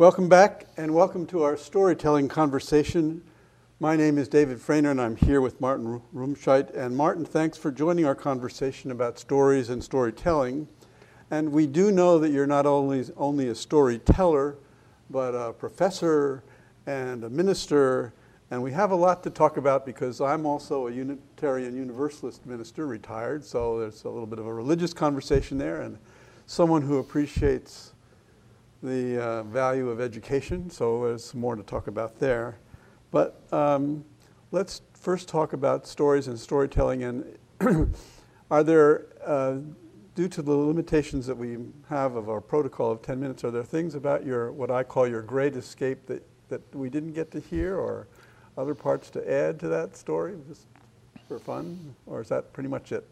Welcome back and welcome to our storytelling conversation. My name is David Frainer and I'm here with Martin Rumscheidt. And Martin, thanks for joining our conversation about stories and storytelling. And we do know that you're not only, only a storyteller, but a professor and a minister. And we have a lot to talk about because I'm also a Unitarian Universalist minister, retired. So there's a little bit of a religious conversation there and someone who appreciates the uh, value of education. So there's more to talk about there. But um, let's first talk about stories and storytelling. And are there uh, due to the limitations that we have of our protocol of 10 minutes, are there things about your, what I call your great escape that, that we didn't get to hear or other parts to add to that story just for fun? Or is that pretty much it?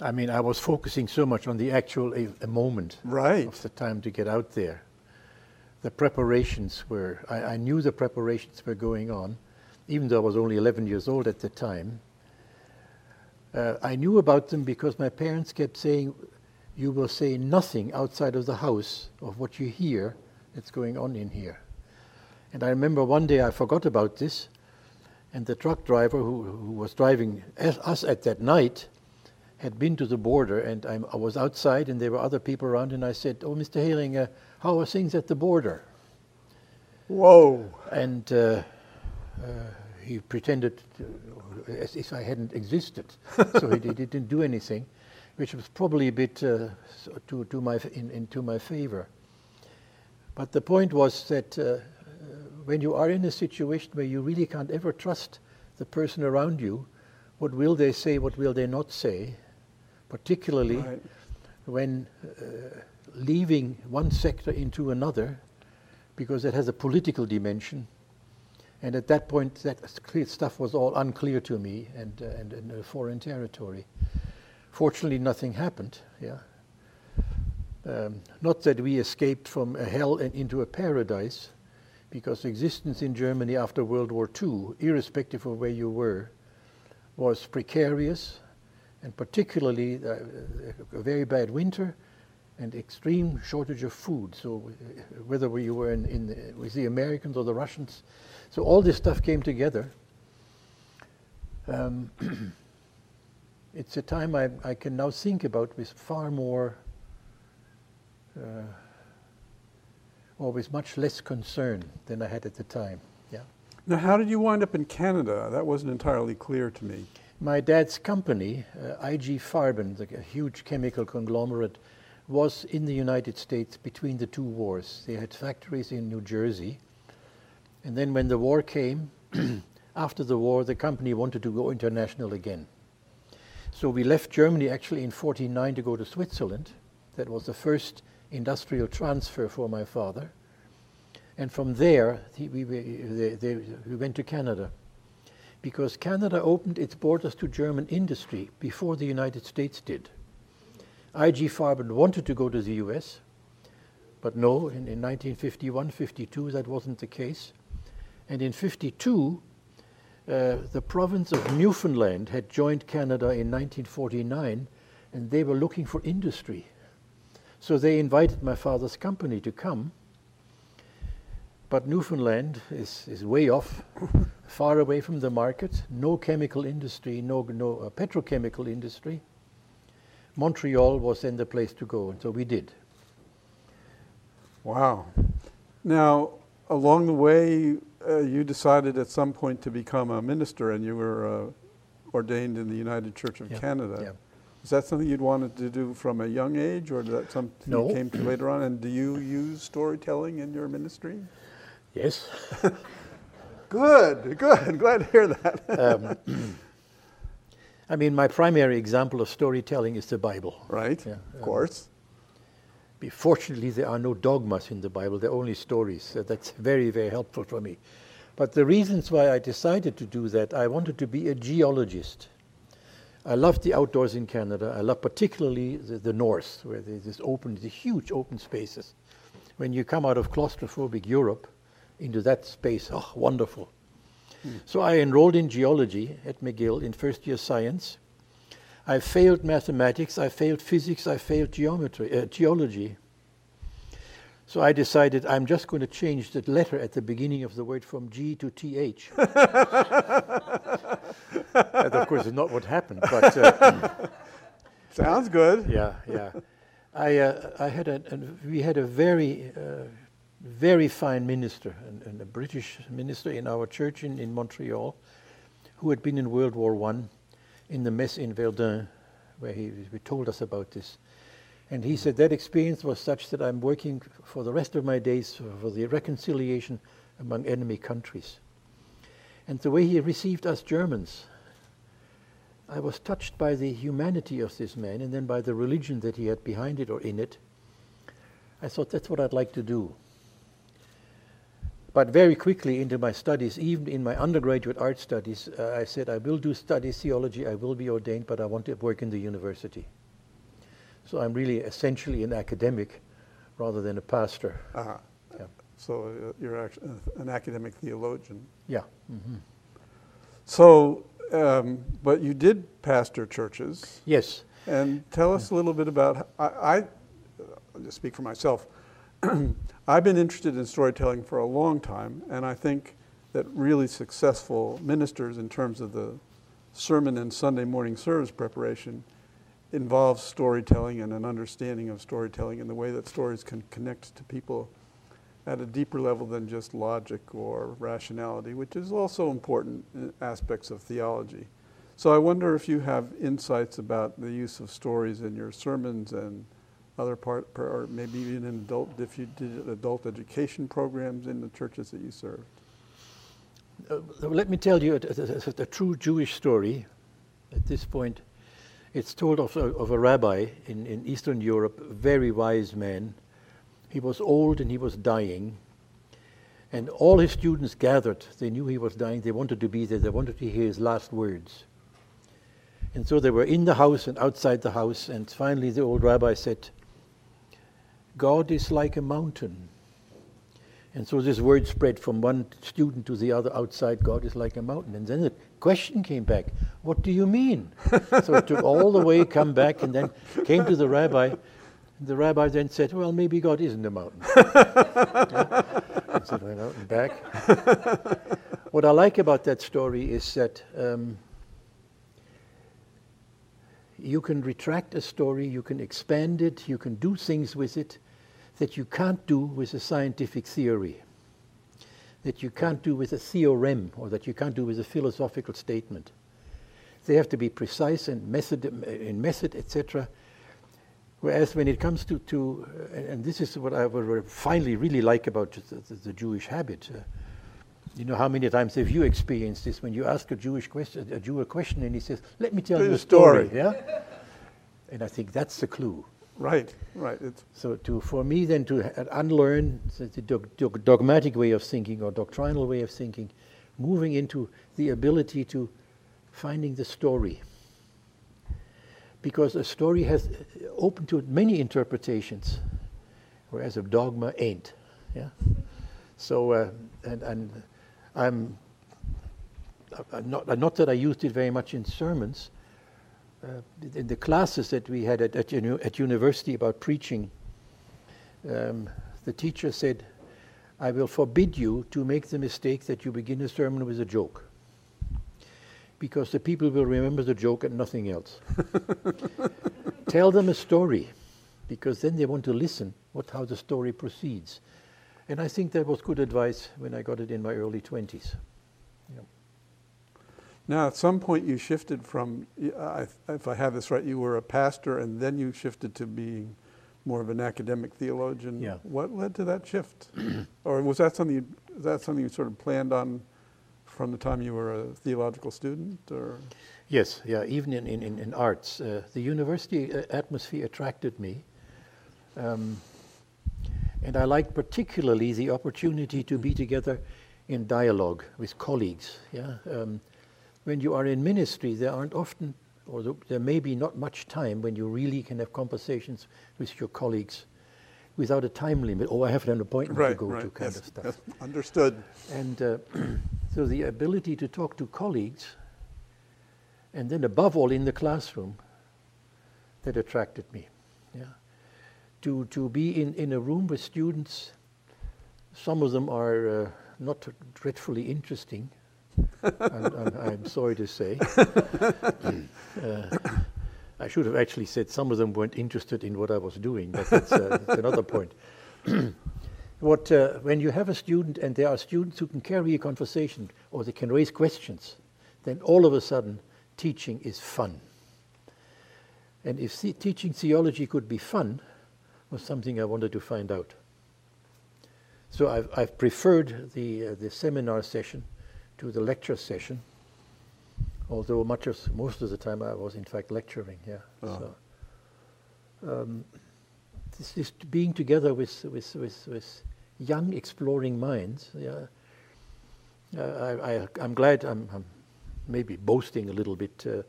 I mean, I was focusing so much on the actual a, moment right. of the time to get out there. The preparations were, I, I knew the preparations were going on, even though I was only 11 years old at the time. Uh, I knew about them because my parents kept saying, You will say nothing outside of the house of what you hear that's going on in here. And I remember one day I forgot about this, and the truck driver who, who was driving us at that night had been to the border, and I'm, i was outside, and there were other people around, and I said, Oh, Mr. Haling, uh, how are things at the border? Whoa. And uh, uh he pretended to, as if I hadn't existed. so he, he, didn't do anything, which was probably a bit uh, to, to my, in, into my favor. But the point was that uh, when you are in a situation where you really can't ever trust the person around you, what will they say, what will they not say, particularly right. when uh, leaving one sector into another, because it has a political dimension, and at that point, that stuff was all unclear to me and, uh, and, and a foreign territory. Fortunately, nothing happened. Yeah. Um, not that we escaped from a hell and into a paradise, because existence in Germany after World War II, irrespective of where you were, was precarious, and particularly a very bad winter and extreme shortage of food. So, whether you were in, in the, with the Americans or the Russians, so all this stuff came together. Um, it's a time I, I, can now think about with far more, uh, or with much less concern than I had at the time. Yeah. Now, how did you wind up in Canada? That wasn't entirely clear to me. My dad's company, uh, IG Farben, the, a huge chemical conglomerate, was in the United States between the two wars. They had factories in New Jersey and then when the war came, after the war, the company wanted to go international again. So we left Germany actually in 49 to go to Switzerland. That was the first industrial transfer for my father. And from there, he, we, they, they, we went to Canada. Because Canada opened its borders to German industry before the United States did. IG Farben wanted to go to the US, but no, in, in 1951 52, that wasn't the case. And in 52, uh, the province of Newfoundland had joined Canada in 1949, and they were looking for industry. So they invited my father's company to come. But Newfoundland is, is way off, far away from the market, no chemical industry, no, no uh, petrochemical industry. Montreal was then the place to go, and so we did. Wow. Now, along the way, uh, you decided at some point to become a minister and you were uh, ordained in the United Church of yeah. Canada. Yeah. Is that something you'd wanted to do from a young age or did that something no. you came to later on? And do you use storytelling in your ministry? Yes. good, good. Glad to hear that. um, I mean, my primary example of storytelling is the Bible. Right, yeah, of um, course. Fortunately, there are no dogmas in the Bible, they're only stories. So that's very, very helpful for me. But the reasons why I decided to do that, I wanted to be a geologist. I love the outdoors in Canada. I love particularly the, the north, where there's this open, these huge open spaces. When you come out of claustrophobic Europe into that space, oh, wonderful. Mm. So I enrolled in geology at McGill in first year science. I failed mathematics, I failed physics, I failed geometry, uh, geology. So I decided I'm just going to change the letter at the beginning of the word from G to TH. that, of course, is not what happened, but. Uh, Sounds good. Yeah, yeah. I, uh, I had a, a, we had a very, uh, very fine minister, and, a British minister in our church in, in Montreal, who had been in World War One, in the mess in Verdun, where he, he told us about this. And he said that experience was such that I'm working for the rest of my days for the reconciliation among enemy countries. And the way he received us Germans, I was touched by the humanity of this man and then by the religion that he had behind it or in it. I thought that's what I'd like to do. But very quickly into my studies, even in my undergraduate art studies, uh, I said, I will do study theology, I will be ordained, but I want to work in the university. So I'm really essentially an academic rather than a pastor. Uh-huh. Yeah. So uh, you're actually uh, an academic theologian. Yeah. Mm-hmm. So, um, but you did pastor churches. Yes. And tell us a little bit about, I, I I'll just speak for myself. I've been interested in storytelling for a long time, and I think that really successful ministers, in terms of the sermon and Sunday morning service preparation, involves storytelling and an understanding of storytelling and the way that stories can connect to people at a deeper level than just logic or rationality, which is also important uh, aspects of theology. So I wonder if you have insights about the use of stories in your sermons and other part, or maybe even adult, if you did adult education programs in the churches that you served. Uh, let me tell you a, a, a, true Jewish story at this point. It's told of of a rabbi in, in Eastern Europe, a very wise man. He was old and he was dying. And all his students gathered. They knew he was dying. They wanted to be there. They wanted to hear his last words. And so they were in the house and outside the house. And finally, the old rabbi said, God is like a mountain. And so this word spread from one student to the other outside God is like a mountain. And then the question came back What do you mean? so it took all the way, come back, and then came to the rabbi. The rabbi then said, Well, maybe God isn't a mountain. yeah? And so went out and back. what I like about that story is that um, you can retract a story, you can expand it, you can do things with it that you can't do with a scientific theory, that you can't do with a theorem, or that you can't do with a philosophical statement. They have to be precise and method, in method, etc. Whereas when it comes to, to and this is what I finally really like about the, the, the Jewish habit. Uh, you know how many times have you experienced this when you ask a Jewish question, a Jew a question, and he says, "Let me tell you a story." story. Yeah, and I think that's the clue. Right, right. It's so to for me then to unlearn the dog, dogmatic way of thinking or doctrinal way of thinking, moving into the ability to finding the story. Because a story has open to many interpretations, whereas a dogma ain't. Yeah. So uh, and and I'm uh, not not that I used it very much in sermons uh, in the classes that we had at, at, at university about preaching, um, the teacher said, I will forbid you to make the mistake that you begin a sermon with a joke. Because the people will remember the joke and nothing else. Tell them a story, because then they want to listen what, how the story proceeds. And I think that was good advice when I got it in my early 20s. Now, at some point, you shifted from, if I have this right, you were a pastor and then you shifted to being more of an academic theologian. Yeah. What led to that shift? or was that something you, that something you sort of planned on from the time you were a theological student? Or? Yes, yeah, even in, in, in arts. Uh, the university uh, atmosphere attracted me. Um, and I liked particularly the opportunity to be together in dialogue with colleagues. Yeah, um, when you are in ministry, there aren't often, or there may be not much time when you really can have conversations with your colleagues without a time limit. Oh, I have an appointment right, to go right. to, kind yes, of stuff. Yes. Understood. And uh, so the ability to talk to colleagues, and then above all in the classroom, that attracted me. Yeah. to, to be in, in a room with students. Some of them are uh, not dreadfully interesting, I'm, I'm, I'm, sorry to say. uh, I should have actually said some of them weren't interested in what I was doing, but that's, uh, that's another point. what, uh, when you have a student and there are students who can carry a conversation or they can raise questions, then all of a sudden teaching is fun. And if the teaching theology could be fun, was something I wanted to find out. So I've, I've preferred the, uh, the seminar session to the lecture session, although much of, most of the time I was in fact lecturing, yeah. Oh. So, um, this, this being together with, with, with, with young exploring minds, yeah, uh, I, I, I'm glad I'm, I'm maybe boasting a little bit. Uh,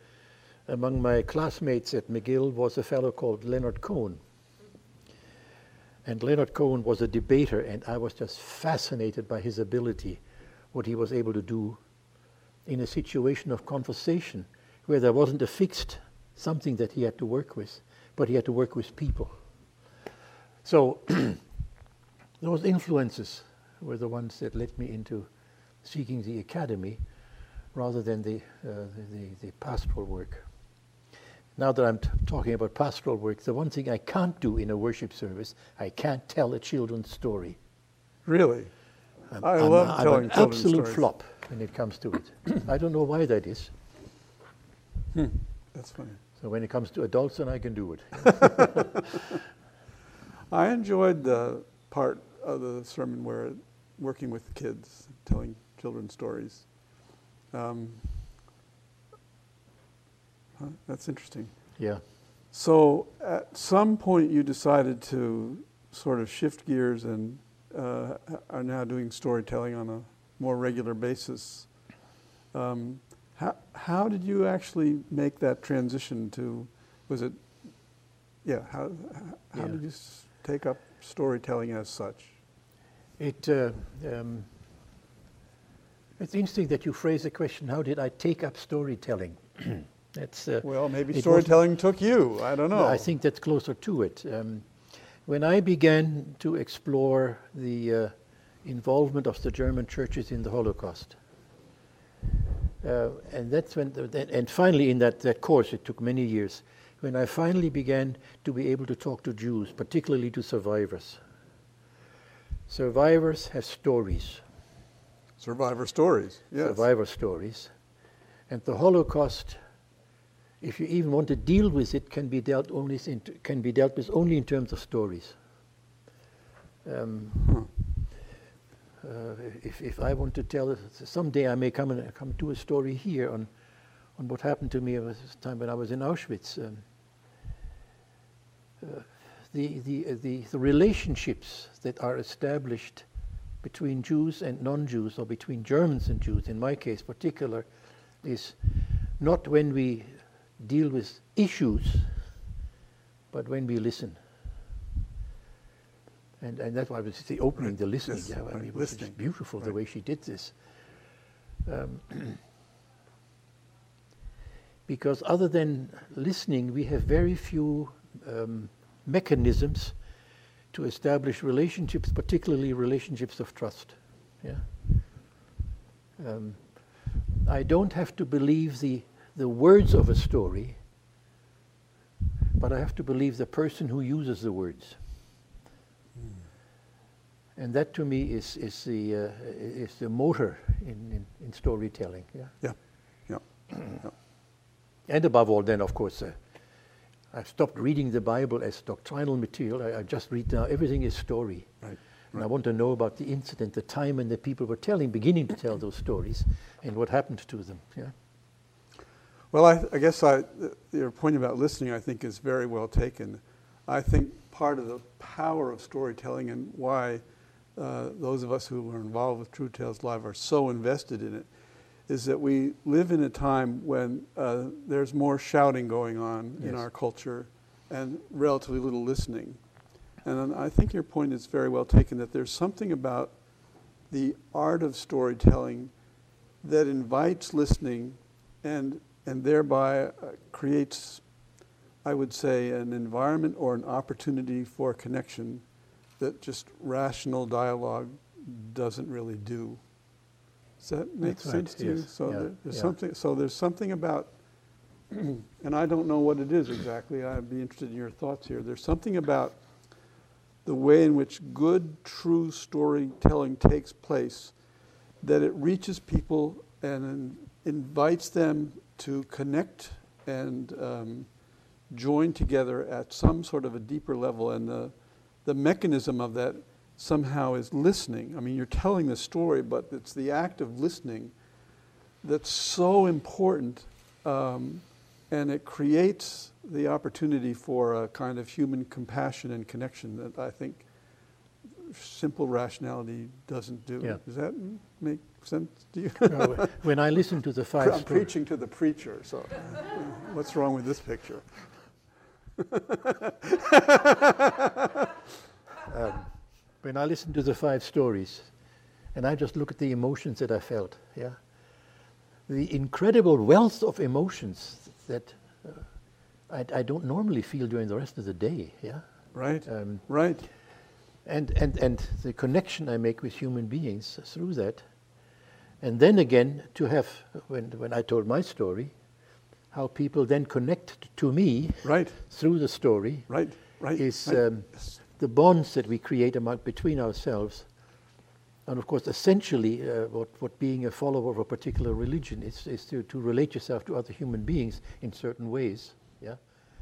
among my classmates at McGill was a fellow called Leonard Cohen. And Leonard Cohen was a debater, and I was just fascinated by his ability, what he was able to do in a situation of conversation where there wasn't a fixed something that he had to work with, but he had to work with people. So those influences were the ones that led me into seeking the academy rather than the, uh, the, the, pastoral work. Now that I'm t- talking about pastoral work, the one thing I can't do in a worship service, I can't tell a children's story. Really? I'm, I I'm, love I'm telling an children's absolute stories. flop when it comes to it. I don't know why that is. Hmm. That's funny. So when it comes to adults, then I can do it. I enjoyed the part of the sermon where working with kids, telling children stories. Um, huh, that's interesting. Yeah. So at some point, you decided to sort of shift gears and uh, are now doing storytelling on a more regular basis. Um, how, how did you actually make that transition to, was it, yeah, how, how yeah. did you take up storytelling as such? It, uh, um, it's interesting that you phrase the question, how did I take up storytelling? that's, uh, well, maybe storytelling took you. I don't know. I think that's closer to it. Um, when I began to explore the uh, involvement of the German churches in the Holocaust, uh, and that's when, the, and finally in that, that course, it took many years, when I finally began to be able to talk to Jews, particularly to survivors. Survivors have stories. Survivor stories, yes. Survivor stories. And the Holocaust, if you even want to deal with it, can be dealt, only in, can be dealt with only in terms of stories. Um, uh, if, if I want to tell, someday I may come and come to a story here on, on what happened to me at the time when I was in Auschwitz. Um, uh, the, the, uh, the, the relationships that are established between Jews and non-Jews, or between Germans and Jews, in my case particular, is not when we deal with issues, but when we listen. And, and that's why I was the opening, right. the listening. Yes, yeah, I mean, it was listening. beautiful right. the way she did this. Um, because other than listening, we have very few um, mechanisms to establish relationships, particularly relationships of trust. Yeah. Um, I don't have to believe the, the words of a story, but I have to believe the person who uses the words. Mm. And that to me is, is, the, uh, is the motor in, in, in storytelling. Yeah. Yeah. Yeah. yeah. And above all, then, of course, uh, I've stopped reading the Bible as doctrinal material. I, I just read now, everything is story. Right. And I want to know about the incident, the time and the people were telling, beginning to tell those stories, and what happened to them. Yeah. Well, I, I guess I, your point about listening, I think, is very well taken. I think part of the power of storytelling and why uh, those of us who are involved with True Tales Live are so invested in it is that we live in a time when uh, there's more shouting going on yes. in our culture and relatively little listening. And I think your point is very well taken that there's something about the art of storytelling that invites listening and, and thereby uh, creates, I would say, an environment or an opportunity for connection that just rational dialogue doesn't really do. Does that make That's right, sense to you? So Yeah, there- there's yeah. something. So there's something about, and I don't know what it is exactly. I'd be interested in your thoughts here. There's something about the way in which good, true storytelling takes place that it reaches people and invites them to connect and um, join together at some sort of a deeper level. And the, the mechanism of that somehow is listening. I mean, you're telling the story, but it's the act of listening that's so important. Um, and it creates the opportunity for a kind of human compassion and connection that I think simple rationality doesn't do. Yeah. Does that make sense to you? No, when I listen to the five I'm preaching to the preacher, so what's wrong with this picture? when I listen to the five stories, and I just look at the emotions that I felt, yeah, the incredible wealth of emotions that uh, I, I don't normally feel during the rest of the day, yeah, Right, um, right, and and and the connection I make with human beings through that, and then again to have when when I told my story, how people then connect to me right, through the story right, right. is right. um, the bonds that we create among, between ourselves. And of course, essentially, uh, what, what being a follower of a particular religion is, is to, to relate yourself to other human beings in certain ways. Yeah?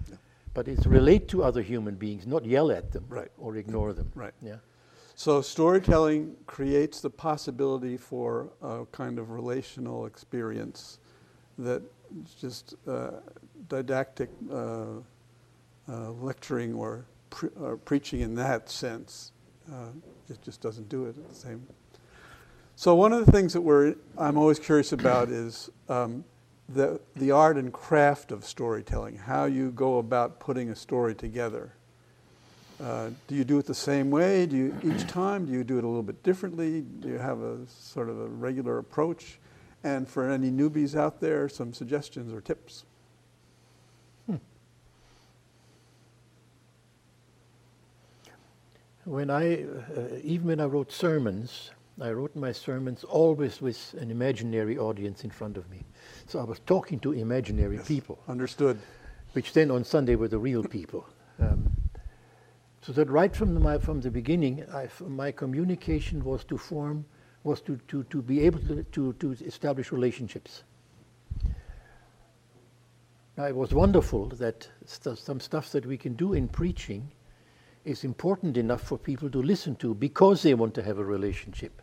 Yeah. But it's relate to other human beings, not yell at them Right. or ignore them. Right. Yeah. So storytelling creates the possibility for a kind of relational experience that just uh, didactic uh, uh, lecturing or, pre- or preaching in that sense. Uh, it just doesn't do it at the same. So one of the things that we're I'm always curious about is um, the the art and craft of storytelling. How you go about putting a story together. Uh, do you do it the same way? Do you each time? Do you do it a little bit differently? Do you have a sort of a regular approach? And for any newbies out there, some suggestions or tips. When I, uh, even when I wrote sermons, I wrote my sermons always with an imaginary audience in front of me. So I was talking to imaginary people. Understood. which then on Sunday were the real people. Um, so that right from the, my, from the beginning, I my communication was to form, was to, to, to be able to, to, to establish relationships. Now, it was wonderful that st- some stuff that we can do in preaching is important enough for people to listen to because they want to have a relationship.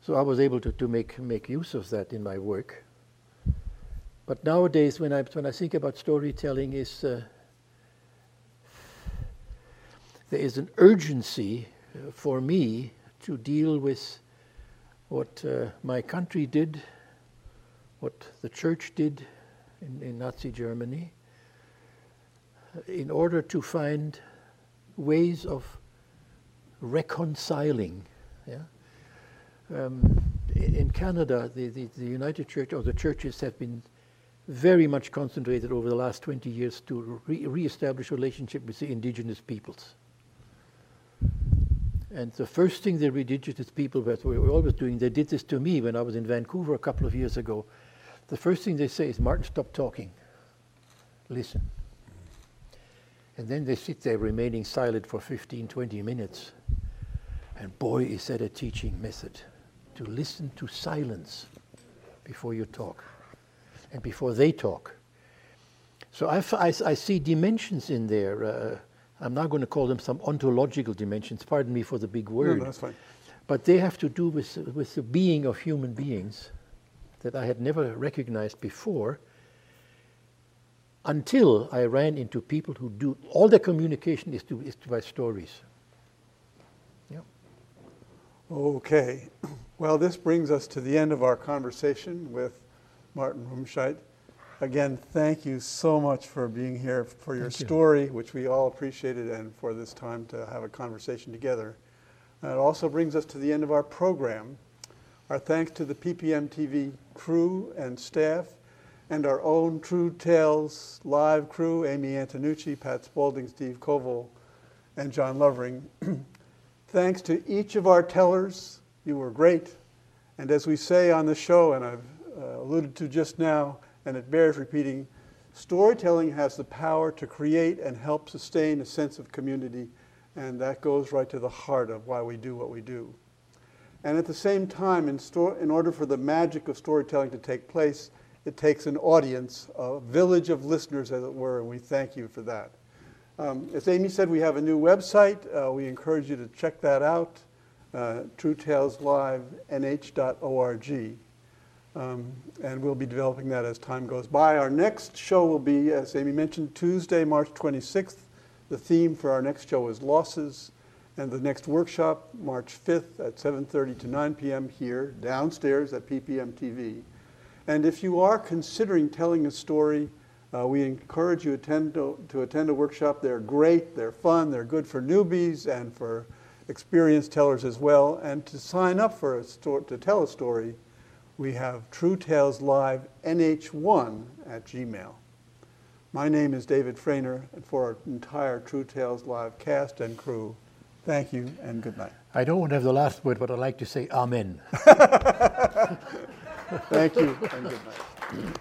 So I was able to, to make, make use of that in my work. But nowadays, when I, when I think about storytelling, is uh, there is an urgency uh, for me to deal with what uh, my country did, what the church did in, in Nazi Germany, in order to find ways of reconciling. Yeah? Um, in Canada, the, the, the United Church or the churches have been very much concentrated over the last 20 years to re- re-establish relationship with the indigenous peoples. And the first thing the indigenous people were, always doing, they did this to me when I was in Vancouver a couple of years ago. The first thing they say is, Martin, stop talking. Listen. And then they sit there remaining silent for 15, 20 minutes. And boy, is that a teaching method to listen to silence before you talk and before they talk. So I see dimensions in there. Uh, I'm not going to call them some ontological dimensions, pardon me for the big word. no, that's fine. But they have to do with, with the being of human beings that I had never recognized before until I ran into people who do all their communication is, to, is by stories. Yeah. Okay. Well, this brings us to the end of our conversation with Martin Rumscheidt. Again, thank you so much for being here, for your Thank you. story, which we all appreciated, and for this time to have a conversation together. And it also brings us to the end of our program. Our thanks to the PPM TV crew and staff, and our own True Tales live crew, Amy Antonucci, Pat Spaulding, Steve Koval, and John Lovering. Thanks to each of our tellers. You were great. And as we say on the show, and I've uh, alluded to just now, and it bears repeating, storytelling has the power to create and help sustain a sense of community, and that goes right to the heart of why we do what we do. And at the same time, in, sto- in order for the magic of storytelling to take place, it takes an audience, a village of listeners, as it were, and we thank you for that. Um, as Amy said, we have a new website. Uh, we encourage you to check that out, uh, truetaleslive.nh.org. Um, and we'll be developing that as time goes by. Our next show will be, as Amy mentioned, Tuesday, March 26th. The theme for our next show is losses. And the next workshop, March 5th at 7.30 to 9 p.m. here, downstairs at PPM TV. And if you are considering telling a story, uh, we encourage you attend to, to attend a workshop. They're great, they're fun, they're good for newbies and for experienced tellers as well. And to sign up for a to tell a story, we have True Tales Live NH1 at Gmail. My name is David Frainer, and for our entire True Tales Live cast and crew, thank you and good night. I don't want to have the last word, but I'd like to say Amen. Thank you and good night.